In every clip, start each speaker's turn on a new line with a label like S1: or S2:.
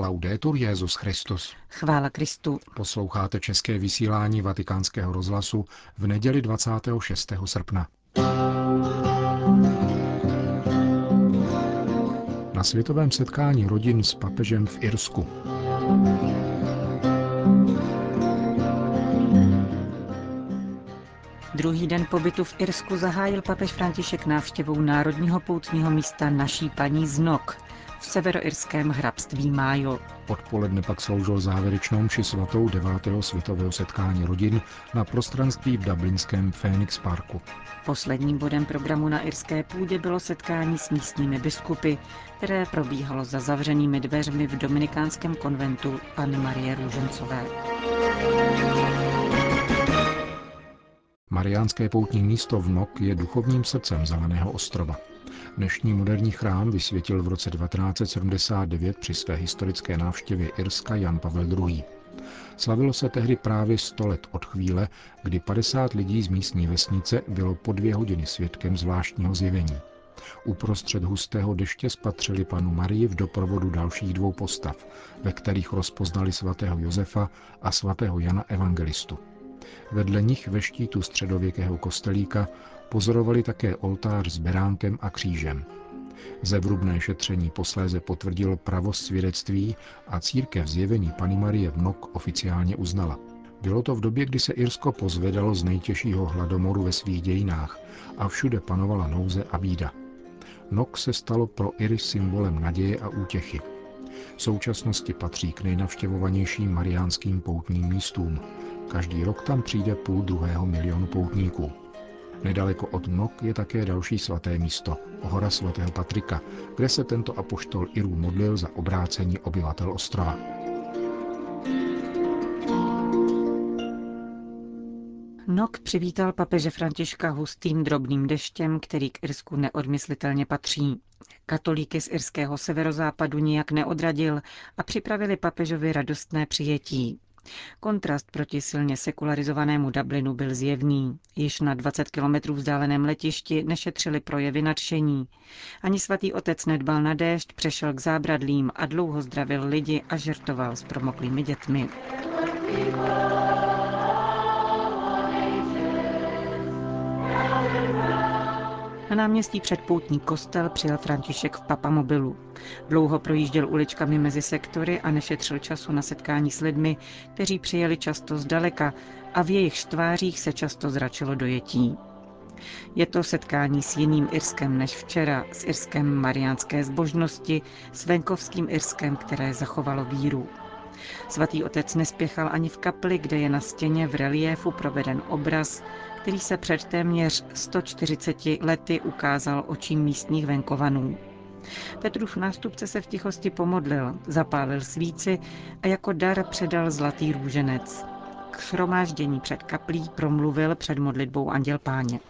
S1: Laudetur Jezus Christus.
S2: Chvála Kristu.
S1: Posloucháte české vysílání Vatikánského rozhlasu v neděli 26. srpna. Na světovém setkání rodin s papežem v Irsku.
S2: Druhý den pobytu v Irsku zahájil papež František návštěvou národního poutního místa naší paní Znok severoirském hrabství Májo.
S1: Odpoledne pak sloužil závěrečnou mši svatou 9. světového setkání rodin na prostranství v dublinském Phoenix Parku.
S2: Posledním bodem programu na irské půdě bylo setkání s místními biskupy, které probíhalo za zavřenými dveřmi v dominikánském konventu Panny Marie Růžencové.
S1: Mariánské poutní místo v Nok je duchovním srdcem Zeleného ostrova. Dnešní moderní chrám vysvětil v roce 1979 při své historické návštěvě Irska Jan Pavel II. Slavilo se tehdy právě 100 let od chvíle, kdy 50 lidí z místní vesnice bylo po dvě hodiny svědkem zvláštního zjevení. Uprostřed hustého deště spatřili panu Marii v doprovodu dalších dvou postav, ve kterých rozpoznali svatého Josefa a svatého Jana Evangelistu. Vedle nich ve štítu středověkého kostelíka pozorovali také oltář s beránkem a křížem. Zevrubné šetření posléze potvrdilo pravost svědectví a církev zjevení Pany Marie v Nok oficiálně uznala. Bylo to v době, kdy se Irsko pozvedalo z nejtěžšího hladomoru ve svých dějinách a všude panovala nouze a bída. Nok se stalo pro Iry symbolem naděje a útěchy. V současnosti patří k nejnavštěvovanějším mariánským poutním místům. Každý rok tam přijde půl druhého milionu poutníků. Nedaleko od Nok je také další svaté místo, hora svatého Patrika, kde se tento apoštol Irů modlil za obrácení obyvatel ostrova.
S2: Nok přivítal papeže Františka hustým drobným deštěm, který k Irsku neodmyslitelně patří. Katolíky z irského severozápadu nijak neodradil a připravili papežovi radostné přijetí. Kontrast proti silně sekularizovanému Dublinu byl zjevný. Již na 20 kilometrů vzdáleném letišti nešetřili projevy nadšení. Ani svatý otec nedbal na déšť, přešel k zábradlím a dlouho zdravil lidi a žertoval s promoklými dětmi. Na náměstí před poutní kostel přijel František v papamobilu. Dlouho projížděl uličkami mezi sektory a nešetřil času na setkání s lidmi, kteří přijeli často zdaleka a v jejich tvářích se často zračilo dojetí. Je to setkání s jiným Irskem než včera, s Irskem mariánské zbožnosti, s venkovským Irskem, které zachovalo víru. Svatý otec nespěchal ani v kapli, kde je na stěně v reliéfu proveden obraz, který se před téměř 140 lety ukázal očím místních venkovanů. Petrův nástupce se v tichosti pomodlil, zapálil svíci a jako dar předal zlatý růženec. K shromáždění před kaplí promluvil před modlitbou Anděl Páně.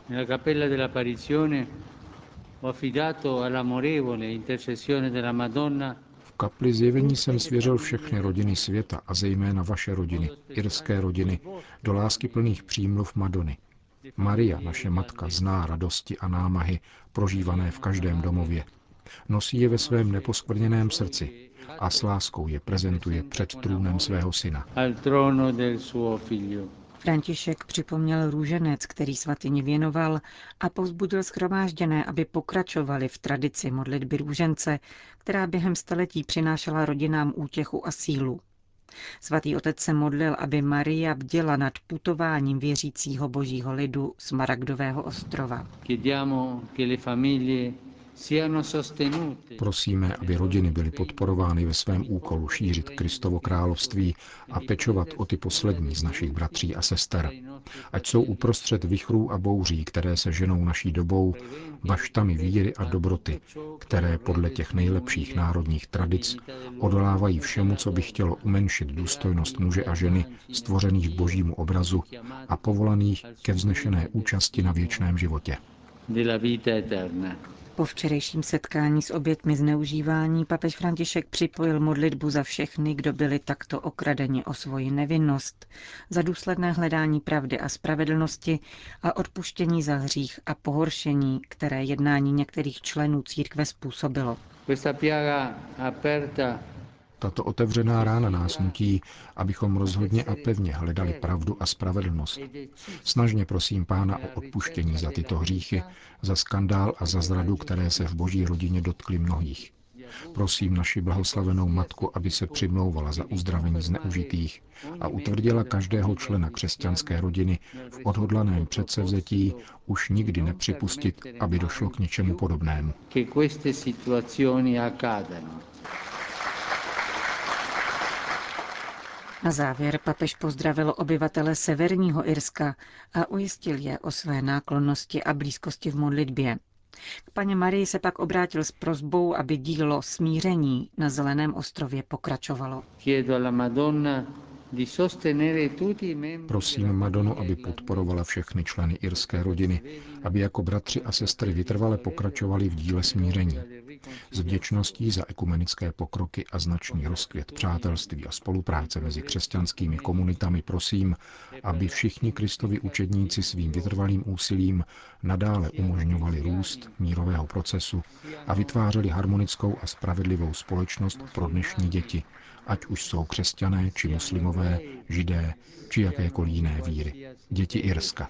S1: V kapli zjevení jsem svěřil všechny rodiny světa a zejména vaše rodiny, irské rodiny, do lásky plných přímluv Madony. Maria, naše matka, zná radosti a námahy prožívané v každém domově. Nosí je ve svém neposkvrněném srdci a s láskou je prezentuje před trůnem svého syna.
S2: František připomněl růženec, který svatyni věnoval a povzbudil schromážděné, aby pokračovali v tradici modlitby růžence, která během staletí přinášela rodinám útěchu a sílu. Svatý otec se modlil, aby Maria bděla nad putováním věřícího božího lidu z Maragdového ostrova.
S1: Prosíme, aby rodiny byly podporovány ve svém úkolu šířit Kristovo království a pečovat o ty poslední z našich bratří a sester. Ať jsou uprostřed vichrů a bouří, které se ženou naší dobou, baštami víry a dobroty, které podle těch nejlepších národních tradic odolávají všemu, co by chtělo umenšit důstojnost muže a ženy, stvořených božímu obrazu a povolaných ke vznešené účasti na věčném životě.
S2: Po včerejším setkání s obětmi zneužívání papež František připojil modlitbu za všechny, kdo byli takto okradeni o svoji nevinnost, za důsledné hledání pravdy a spravedlnosti a odpuštění za hřích a pohoršení, které jednání některých členů církve způsobilo.
S1: Tato otevřená rána nás nutí, abychom rozhodně a pevně hledali pravdu a spravedlnost. Snažně prosím Pána o odpuštění za tyto hříchy, za skandál a za zradu, které se v boží rodině dotkly mnohých. Prosím naši blahoslavenou matku, aby se přimlouvala za uzdravení zneužitých a utvrdila každého člena křesťanské rodiny v odhodlaném předsevzetí už nikdy nepřipustit, aby došlo k něčemu podobnému.
S2: Na závěr papež pozdravil obyvatele severního Irska a ujistil je o své náklonnosti a blízkosti v modlitbě. K paně Marii se pak obrátil s prozbou, aby dílo smíření na Zeleném ostrově pokračovalo.
S1: Prosím Madonu, aby podporovala všechny členy irské rodiny, aby jako bratři a sestry vytrvale pokračovali v díle smíření. S vděčností za ekumenické pokroky a značný rozkvět přátelství a spolupráce mezi křesťanskými komunitami prosím, aby všichni Kristovi učedníci svým vytrvalým úsilím nadále umožňovali růst mírového procesu a vytvářeli harmonickou a spravedlivou společnost pro dnešní děti, ať už jsou křesťané či muslimové, židé či jakékoliv jiné víry. Děti Irska.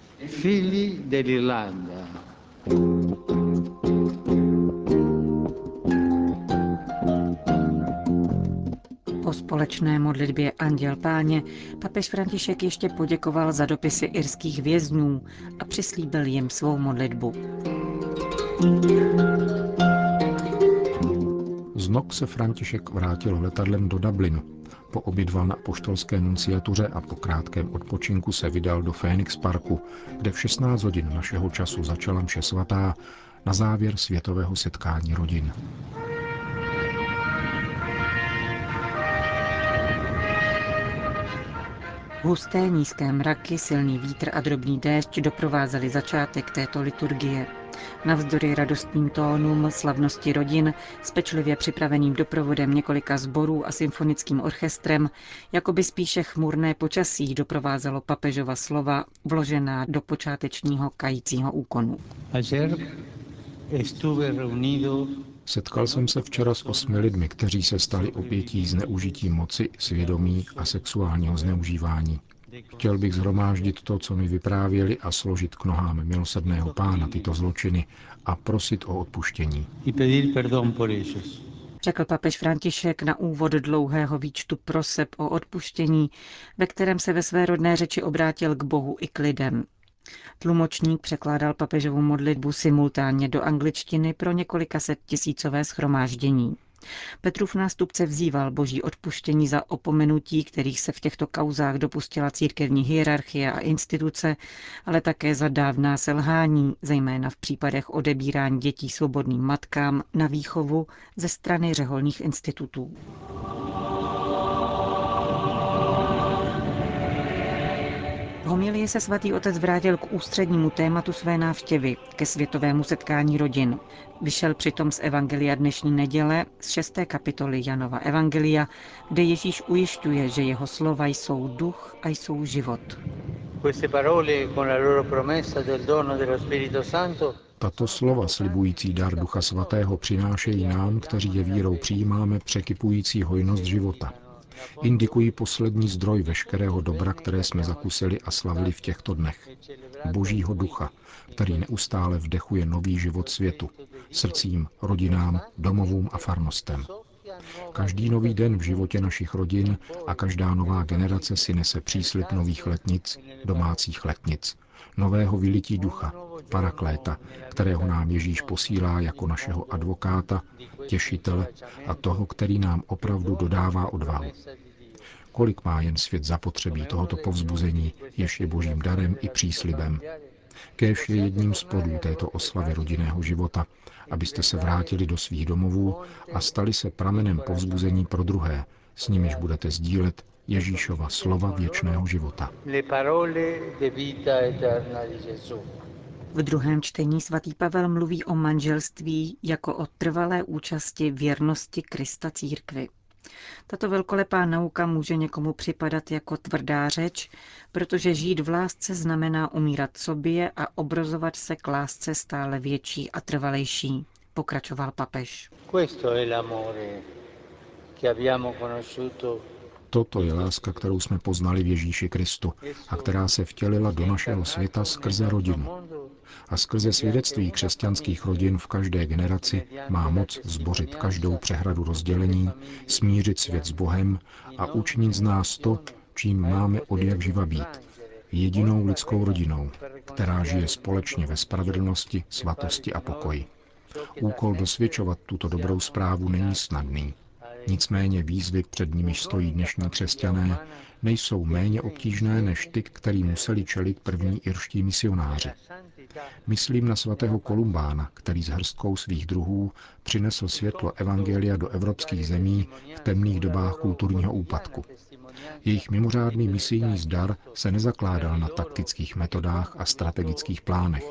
S2: Po společné modlitbě Anděl Páně papež František ještě poděkoval za dopisy irských vězňů a přislíbil jim svou modlitbu.
S1: Z Nok se František vrátil letadlem do Dublinu. Poobědval na poštolské nunciatuře a po krátkém odpočinku se vydal do Phoenix Parku, kde v 16 hodin našeho času začala mše svatá na závěr světového setkání rodin.
S2: Husté nízké mraky, silný vítr a drobný déšť doprovázeli začátek této liturgie. Navzdory radostným tónům slavnosti rodin, s pečlivě připraveným doprovodem několika sborů a symfonickým orchestrem, jako by spíše chmurné počasí doprovázelo papežova slova vložená do počátečního kajícího úkonu.
S1: Setkal jsem se včera s osmi lidmi, kteří se stali obětí zneužití moci, svědomí a sexuálního zneužívání. Chtěl bych zhromáždit to, co mi vyprávěli a složit k nohám milosrdného pána tyto zločiny a prosit o odpuštění.
S2: Řekl papež František na úvod dlouhého výčtu proseb o odpuštění, ve kterém se ve své rodné řeči obrátil k Bohu i k lidem. Tlumočník překládal papežovu modlitbu simultánně do angličtiny pro několika set tisícové schromáždění. Petrův nástupce vzýval boží odpuštění za opomenutí, kterých se v těchto kauzách dopustila církevní hierarchie a instituce, ale také za dávná selhání, zejména v případech odebírání dětí svobodným matkám na výchovu ze strany řeholních institutů. Homilii se svatý otec vrátil k ústřednímu tématu své návštěvy, ke světovému setkání rodin. Vyšel přitom z Evangelia dnešní neděle z šesté kapitoly Janova Evangelia, kde Ježíš ujišťuje, že jeho slova jsou duch a jsou život.
S1: Tato slova slibující dar Ducha Svatého přinášejí nám, kteří je vírou přijímáme, překypující hojnost života indikují poslední zdroj veškerého dobra, které jsme zakusili a slavili v těchto dnech. Božího ducha, který neustále vdechuje nový život světu, srdcím, rodinám, domovům a farnostem. Každý nový den v životě našich rodin a každá nová generace si nese příslip nových letnic, domácích letnic, nového vylití ducha, parakléta, kterého nám Ježíš posílá jako našeho advokáta, těšitele a toho, který nám opravdu dodává odvahu. Kolik má jen svět zapotřebí tohoto povzbuzení, jež je božím darem i příslibem. Kéž je jedním z plodů této oslavy rodinného života, abyste se vrátili do svých domovů a stali se pramenem povzbuzení pro druhé, s nimiž budete sdílet Ježíšova slova věčného života.
S2: V druhém čtení svatý Pavel mluví o manželství jako o trvalé účasti věrnosti Krista církvy. Tato velkolepá nauka může někomu připadat jako tvrdá řeč, protože žít v lásce znamená umírat sobě a obrozovat se k lásce stále větší a trvalejší, pokračoval papež.
S1: Toto je láska, kterou jsme poznali v Ježíši Kristu a která se vtělila do našeho světa skrze rodinu. A skrze svědectví křesťanských rodin v každé generaci má moc zbořit každou přehradu rozdělení, smířit svět s Bohem a učinit z nás to, čím máme od jak živa být, jedinou lidskou rodinou, která žije společně ve spravedlnosti, svatosti a pokoji. Úkol dosvědčovat tuto dobrou zprávu není snadný. Nicméně výzvy, před nimiž stojí dnešní křesťané, nejsou méně obtížné než ty, který museli čelit první irští misionáři. Myslím na svatého Kolumbána, který s hrstkou svých druhů přinesl světlo Evangelia do evropských zemí v temných dobách kulturního úpadku. Jejich mimořádný misijní zdar se nezakládal na taktických metodách a strategických plánech,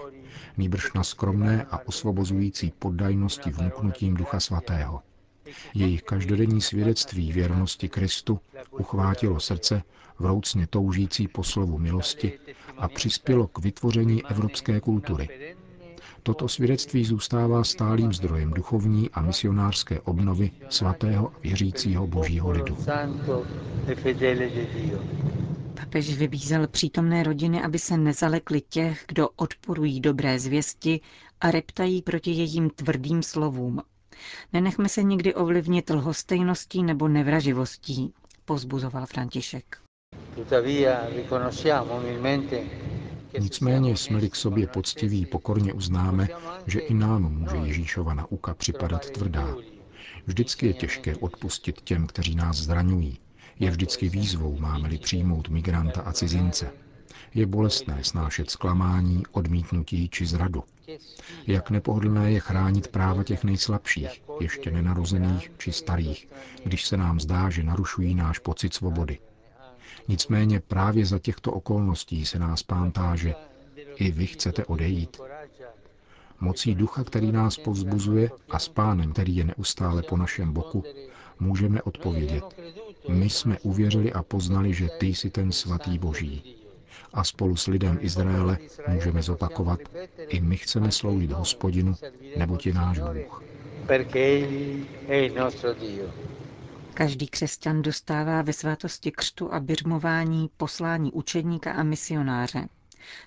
S1: nýbrž na skromné a osvobozující poddajnosti vnuknutím Ducha Svatého. Jejich každodenní svědectví věrnosti Kristu uchvátilo srdce vroucně toužící po slovu milosti a přispělo k vytvoření evropské kultury. Toto svědectví zůstává stálým zdrojem duchovní a misionářské obnovy svatého a věřícího božího lidu.
S2: Papež vybízel přítomné rodiny, aby se nezalekli těch, kdo odporují dobré zvěsti a reptají proti jejím tvrdým slovům. Nenechme se nikdy ovlivnit lhostejností nebo nevraživostí, pozbuzoval František.
S1: Nicméně jsme-li k sobě poctiví, pokorně uznáme, že i nám může Ježíšova nauka připadat tvrdá. Vždycky je těžké odpustit těm, kteří nás zraňují. Je vždycky výzvou, máme-li přijmout migranta a cizince. Je bolestné snášet zklamání, odmítnutí či zradu. Jak nepohodlné je chránit práva těch nejslabších, ještě nenarozených či starých, když se nám zdá, že narušují náš pocit svobody. Nicméně právě za těchto okolností se nás pán táže, i vy chcete odejít. Mocí ducha, který nás povzbuzuje a s pánem, který je neustále po našem boku, můžeme odpovědět. My jsme uvěřili a poznali, že ty jsi ten svatý boží. A spolu s lidem Izraele můžeme zopakovat, i my chceme sloužit hospodinu, nebo ti náš Bůh.
S2: Každý křesťan dostává ve svátosti křtu a běžmování poslání učedníka a misionáře.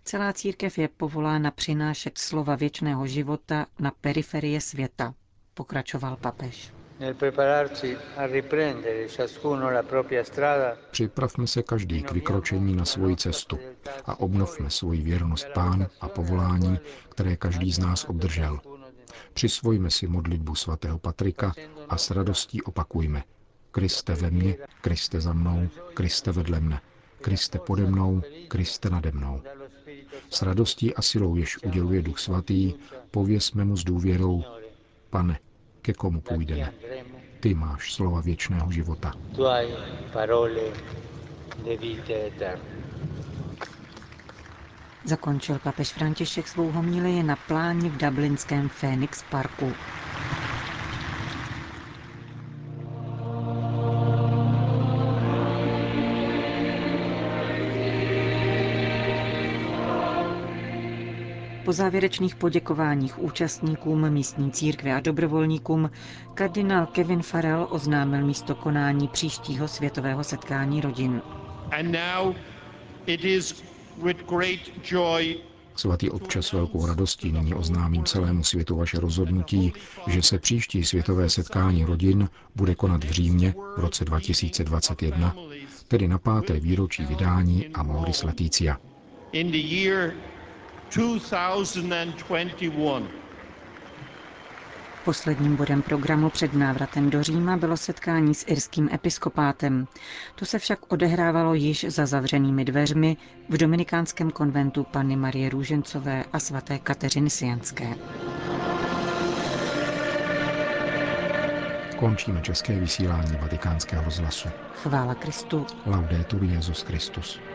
S2: Celá církev je povolána přinášet slova věčného života na periferie světa, pokračoval papež.
S1: Připravme se každý k vykročení na svoji cestu a obnovme svoji věrnost Pánu a povolání, které každý z nás obdržel. Přisvojme si modlitbu svatého Patrika a s radostí opakujme. Kriste ve mně, Kriste za mnou, Kriste vedle mne, Kriste pode mnou, Kriste nade mnou. S radostí a silou, jež uděluje Duch Svatý, pověsme mu s důvěrou, Pane, ke komu půjdeme? Ty máš slova věčného života.
S2: Zakončil papež František svou homílii na pláni v dublinském Phoenix Parku. Po závěrečných poděkováních účastníkům místní církve a dobrovolníkům kardinál Kevin Farrell oznámil místo konání příštího světového setkání rodin.
S1: Svatý otče s velkou radostí nyní oznámím celému světu vaše rozhodnutí, že se příští světové setkání rodin bude konat v Římě v roce 2021, tedy na páté výročí vydání Amoris Laetitia. 2021.
S2: Posledním bodem programu před návratem do Říma bylo setkání s irským episkopátem. To se však odehrávalo již za zavřenými dveřmi v dominikánském konventu Panny Marie Růžencové a svaté Kateřiny Sianské.
S1: Končíme české vysílání vatikánského rozhlasu.
S2: Chvála Kristu.
S1: Laudetur Jezus you